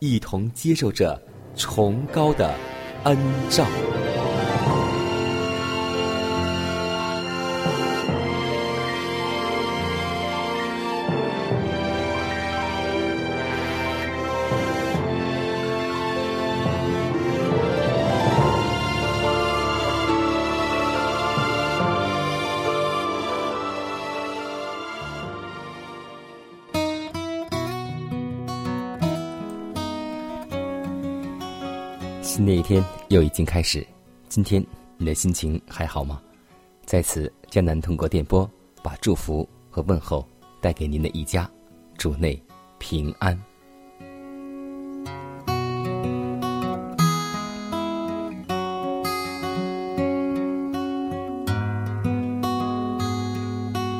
一同接受着崇高的恩照。又已经开始，今天你的心情还好吗？在此，江南通过电波把祝福和问候带给您的一家，主内平安。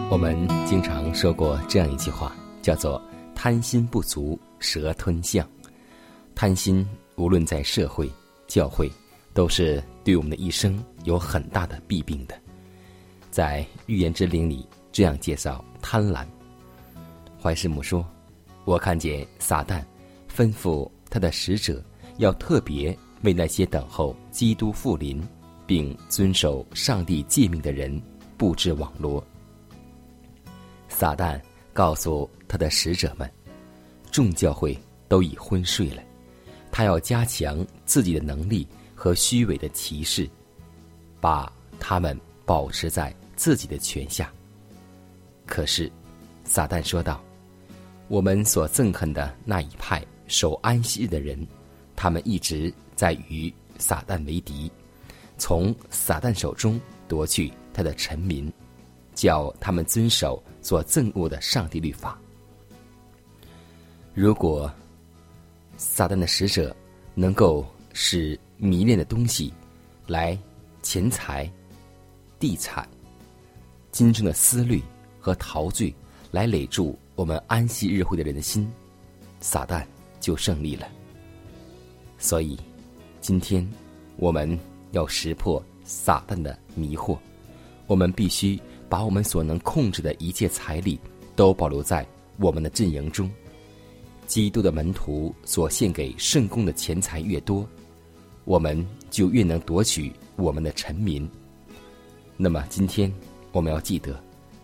我们经常说过这样一句话，叫做“贪心不足蛇吞象”。贪心无论在社会、教会，都是对我们的一生有很大的弊病的。在预言之灵里这样介绍贪婪。怀师母说：“我看见撒旦吩咐他的使者，要特别为那些等候基督复临，并遵守上帝诫命的人布置网络。”撒旦告诉他的使者们，众教会都已昏睡了，他要加强自己的能力和虚伪的歧视，把他们保持在自己的权下。可是，撒旦说道：“我们所憎恨的那一派守安息日的人，他们一直在与撒旦为敌，从撒旦手中夺去他的臣民。”叫他们遵守所憎恶的上帝律法。如果撒旦的使者能够使迷恋的东西，来钱财、地产、今生的思虑和陶醉，来累住我们安息日会的人的心，撒旦就胜利了。所以，今天我们要识破撒旦的迷惑，我们必须。把我们所能控制的一切财力都保留在我们的阵营中。基督的门徒所献给圣公的钱财越多，我们就越能夺取我们的臣民。那么今天我们要记得，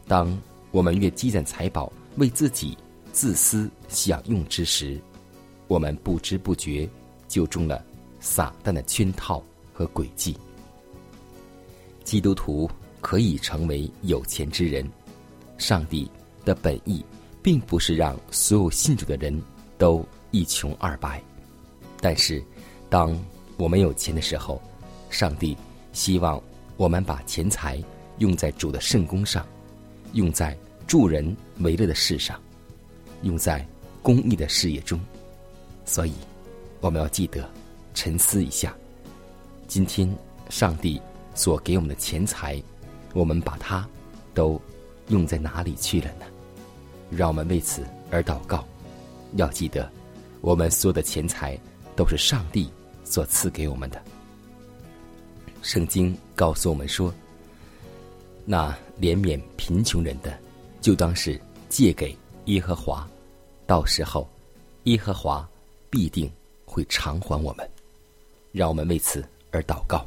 当我们越积攒财宝为自己自私享用之时，我们不知不觉就中了撒旦的圈套和诡计。基督徒。可以成为有钱之人，上帝的本意并不是让所有信主的人都一穷二白。但是，当我们有钱的时候，上帝希望我们把钱财用在主的圣功上，用在助人为乐的事上，用在公益的事业中。所以，我们要记得沉思一下：今天上帝所给我们的钱财。我们把它都用在哪里去了呢？让我们为此而祷告。要记得，我们所有的钱财都是上帝所赐给我们的。圣经告诉我们说：“那怜悯贫穷人的，就当是借给耶和华，到时候，耶和华必定会偿还我们。”让我们为此而祷告。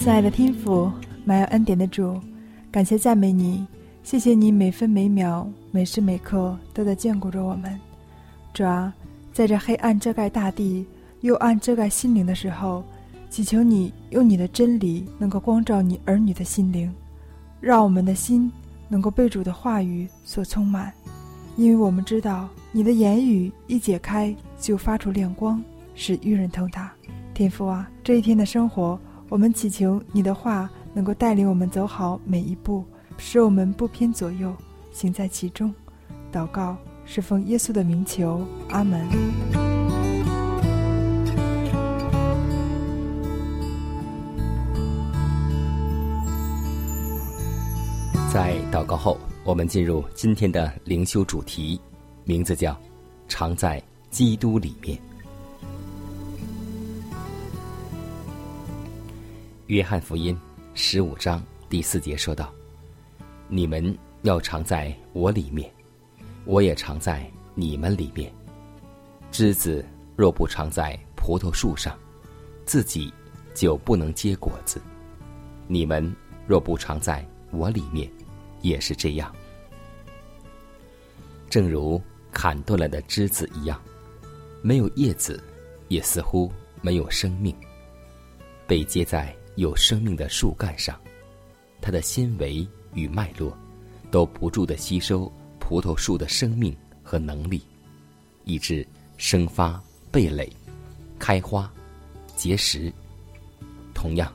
亲爱的天父，满有恩典的主，感谢赞美你，谢谢你每分每秒、每时每刻都在眷顾着我们。主啊，在这黑暗遮盖大地、幽暗遮盖心灵的时候，祈求你用你的真理能够光照你儿女的心灵，让我们的心能够被主的话语所充满，因为我们知道你的言语一解开就发出亮光，使愚人通达。天父啊，这一天的生活。我们祈求你的话能够带领我们走好每一步，使我们不偏左右，行在其中。祷告是奉耶稣的名求，阿门。在祷告后，我们进入今天的灵修主题，名字叫“常在基督里面”。约翰福音十五章第四节说道：“你们要常在我里面，我也常在你们里面。枝子若不常在葡萄树上，自己就不能结果子。你们若不常在我里面，也是这样。正如砍断了的枝子一样，没有叶子，也似乎没有生命，被接在。”有生命的树干上，它的纤维与脉络都不住的吸收葡萄树的生命和能力，以致生发、蓓蕾、开花、结实。同样，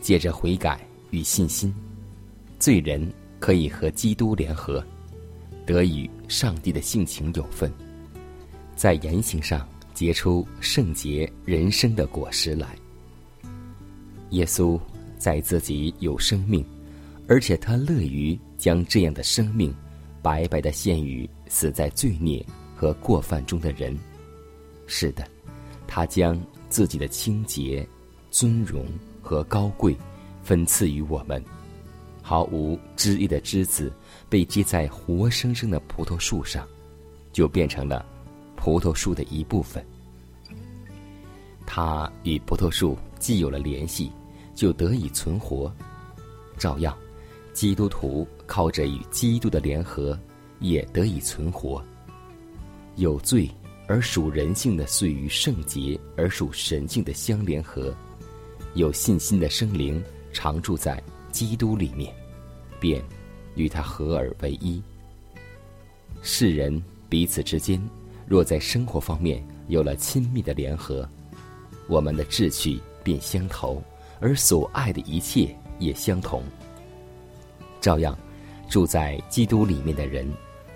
借着悔改与信心，罪人可以和基督联合，得与上帝的性情有份，在言行上结出圣洁人生的果实来。耶稣在自己有生命，而且他乐于将这样的生命白白的献于死在罪孽和过犯中的人。是的，他将自己的清洁、尊荣和高贵分赐于我们。毫无枝叶的枝子被接在活生生的葡萄树上，就变成了葡萄树的一部分。他与葡萄树既有了联系。就得以存活，照样，基督徒靠着与基督的联合，也得以存活。有罪而属人性的遂与圣洁而属神性的相联合，有信心的生灵常住在基督里面，便与他合而为一。世人彼此之间，若在生活方面有了亲密的联合，我们的志趣便相投。而所爱的一切也相同。照样，住在基督里面的人，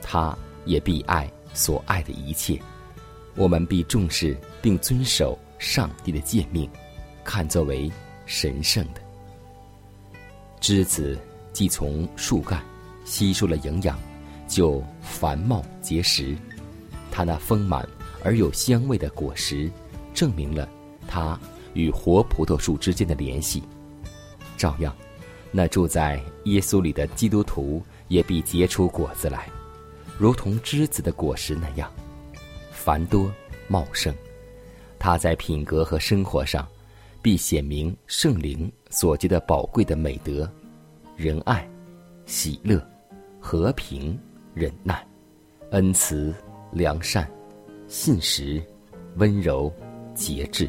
他也必爱所爱的一切。我们必重视并遵守上帝的诫命，看作为神圣的。枝子既从树干吸收了营养，就繁茂结实。它那丰满而有香味的果实，证明了它。与活葡萄树之间的联系，照样，那住在耶稣里的基督徒也必结出果子来，如同枝子的果实那样，繁多茂盛。他在品格和生活上，必显明圣灵所结的宝贵的美德：仁爱、喜乐、和平、忍耐、恩慈、良善、信实、温柔、节制。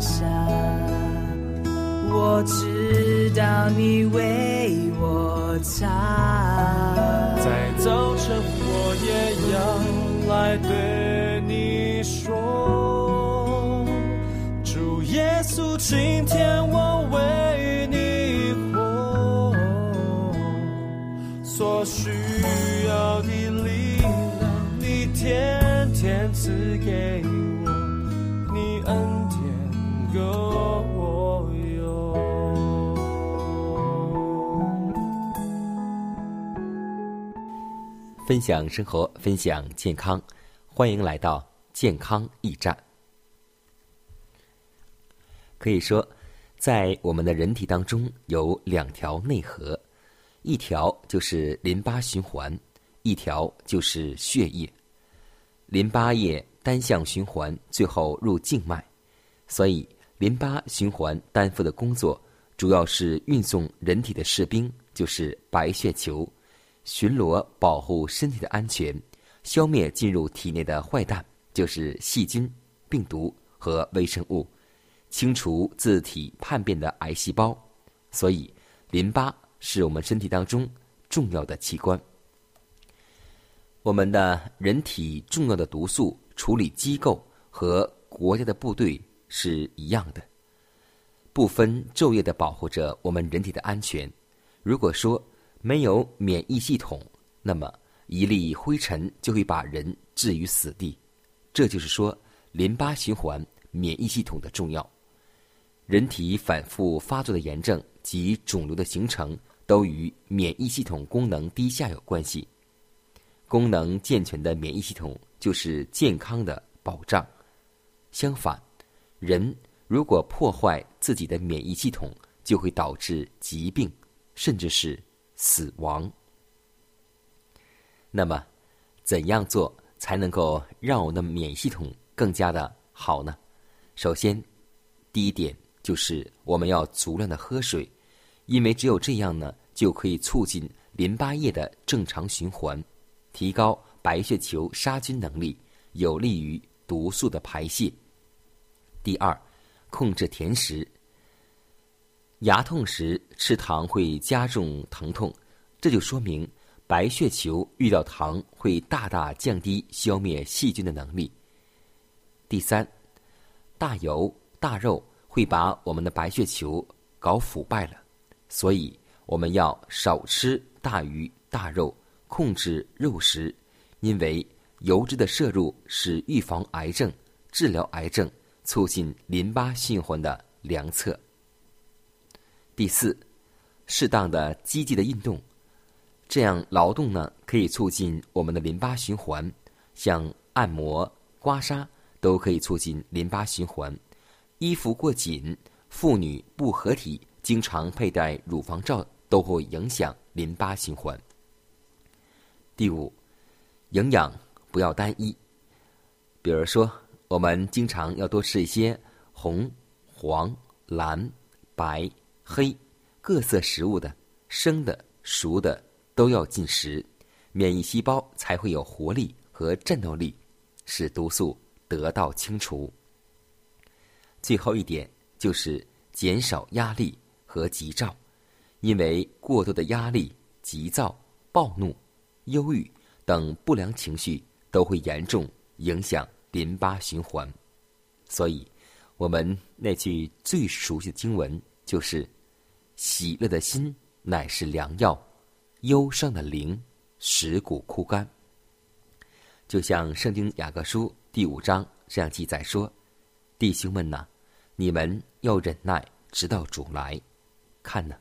下，我知道你为我擦。在早晨，我也要来对你说，主耶稣，今天我为你活，分享生活，分享健康，欢迎来到健康驿站。可以说，在我们的人体当中有两条内核，一条就是淋巴循环，一条就是血液。淋巴液单向循环，最后入静脉，所以淋巴循环担负的工作主要是运送人体的士兵，就是白血球。巡逻保护身体的安全，消灭进入体内的坏蛋，就是细菌、病毒和微生物，清除自体叛变的癌细胞。所以，淋巴是我们身体当中重要的器官。我们的人体重要的毒素处理机构和国家的部队是一样的，不分昼夜的保护着我们人体的安全。如果说，没有免疫系统，那么一粒灰尘就会把人置于死地。这就是说，淋巴循环、免疫系统的重要。人体反复发作的炎症及肿瘤的形成，都与免疫系统功能低下有关系。功能健全的免疫系统就是健康的保障。相反，人如果破坏自己的免疫系统，就会导致疾病，甚至是。死亡。那么，怎样做才能够让我们的免疫系统更加的好呢？首先，第一点就是我们要足量的喝水，因为只有这样呢，就可以促进淋巴液的正常循环，提高白血球杀菌能力，有利于毒素的排泄。第二，控制甜食。牙痛时吃糖会加重疼痛，这就说明白血球遇到糖会大大降低消灭细菌的能力。第三，大油大肉会把我们的白血球搞腐败了，所以我们要少吃大鱼大肉，控制肉食，因为油脂的摄入是预防癌症、治疗癌症、促进淋巴循环的良策。第四，适当的积极的运动，这样劳动呢可以促进我们的淋巴循环，像按摩、刮痧都可以促进淋巴循环。衣服过紧，妇女不合体，经常佩戴乳房罩都会影响淋巴循环。第五，营养不要单一，比如说我们经常要多吃一些红、黄、蓝、白。黑，各色食物的生的、熟的都要进食，免疫细胞才会有活力和战斗力，使毒素得到清除。最后一点就是减少压力和急躁，因为过多的压力、急躁、暴怒、忧郁等不良情绪都会严重影响淋巴循环。所以，我们那句最熟悉的经文就是。喜乐的心乃是良药，忧伤的灵使骨枯干。就像圣经雅各书第五章这样记载说：“弟兄们呐，你们要忍耐，直到主来。看呐，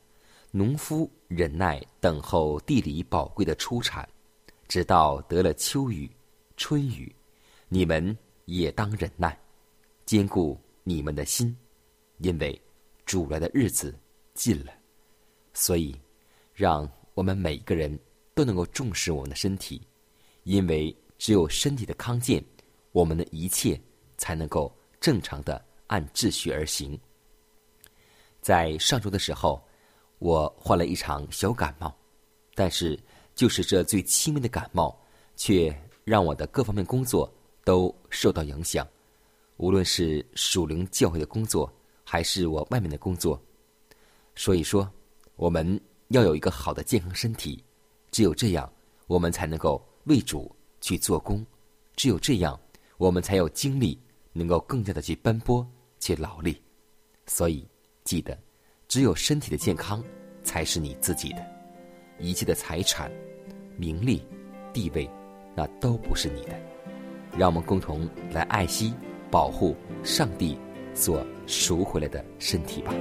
农夫忍耐等候地里宝贵的出产，直到得了秋雨、春雨。你们也当忍耐，坚固你们的心，因为主来的日子。”近了，所以，让我们每一个人都能够重视我们的身体，因为只有身体的康健，我们的一切才能够正常的按秩序而行。在上周的时候，我患了一场小感冒，但是就是这最轻微的感冒，却让我的各方面工作都受到影响，无论是属灵教会的工作，还是我外面的工作。所以说，我们要有一个好的健康身体，只有这样，我们才能够为主去做工；只有这样，我们才有精力能够更加的去奔波、去劳力。所以。记得，只有身体的健康才是你自己的，一切的财产、名利、地位，那都不是你的。让我们共同来爱惜、保护上帝所赎回来的身体吧。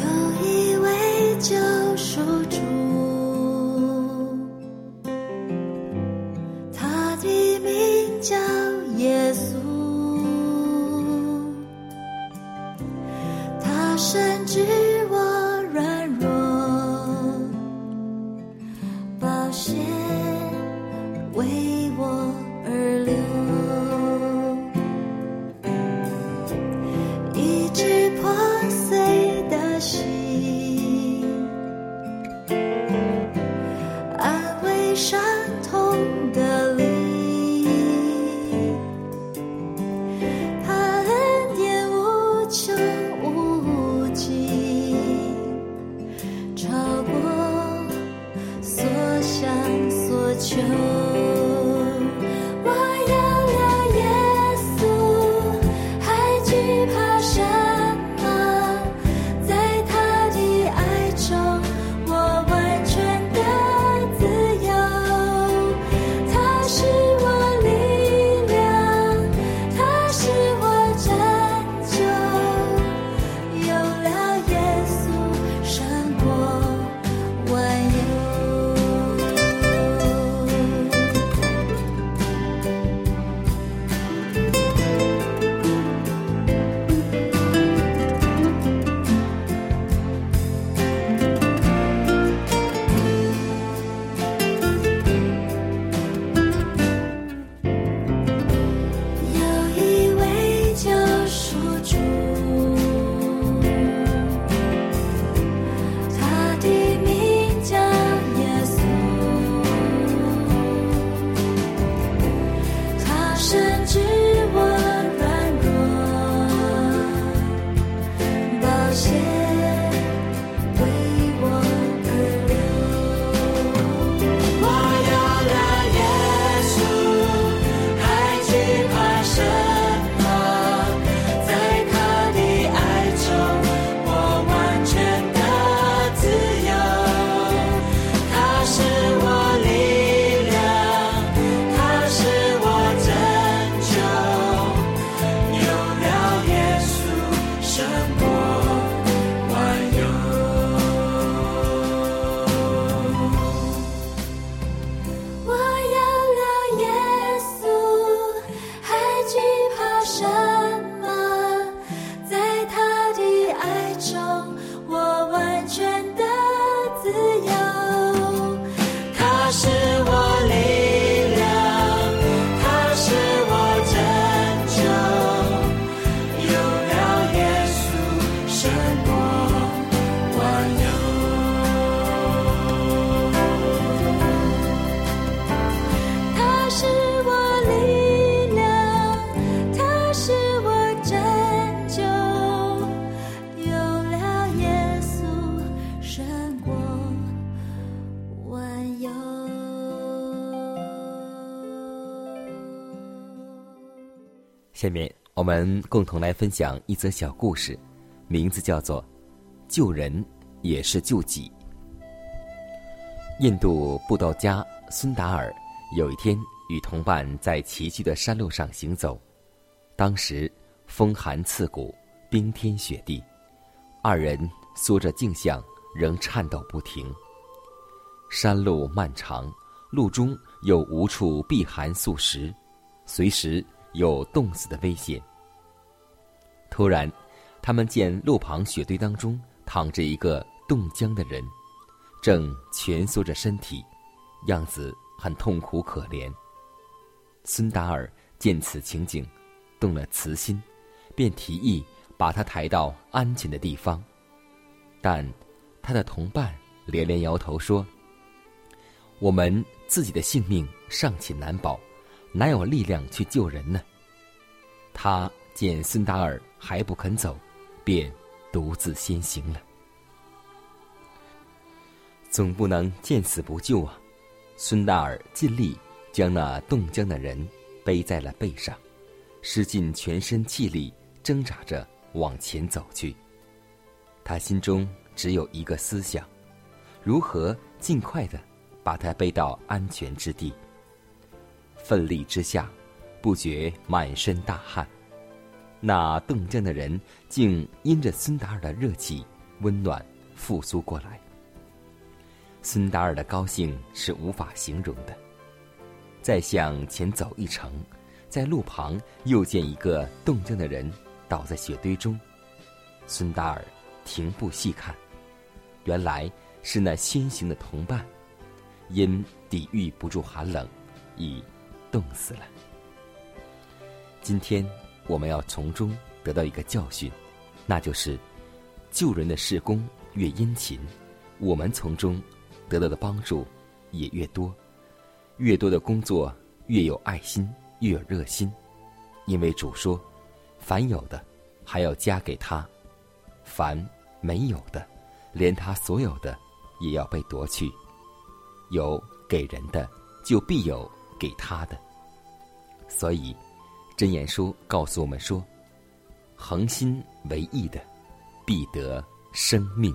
有一位救赎主，秋。我们共同来分享一则小故事，名字叫做《救人也是救己》。印度布道家孙达尔有一天与同伴在崎岖的山路上行走，当时风寒刺骨，冰天雪地，二人缩着镜像，仍颤抖不停。山路漫长，路中又无处避寒素食，随时。有冻死的危险。突然，他们见路旁雪堆当中躺着一个冻僵的人，正蜷缩着身体，样子很痛苦可怜。孙达尔见此情景，动了慈心，便提议把他抬到安全的地方。但他的同伴连连摇头说：“我们自己的性命尚且难保，哪有力量去救人呢？”他见孙达尔还不肯走，便独自先行了。总不能见死不救啊！孙达尔尽力将那冻僵的人背在了背上，使尽全身气力挣扎着往前走去。他心中只有一个思想：如何尽快的把他背到安全之地。奋力之下，不觉满身大汗。那冻僵的人竟因着孙达尔的热气温暖复苏过来。孙达尔的高兴是无法形容的。再向前走一程，在路旁又见一个冻僵的人倒在雪堆中。孙达尔停步细看，原来是那先行的同伴，因抵御不住寒冷，已冻死了。今天我们要从中得到一个教训，那就是救人的事工越殷勤，我们从中。得到的帮助也越多，越多的工作越有爱心，越有热心，因为主说：“凡有的，还要加给他；凡没有的，连他所有的也要被夺去。有给人的，就必有给他的。”所以，真言书告诉我们说：“恒心为意的，必得生命。”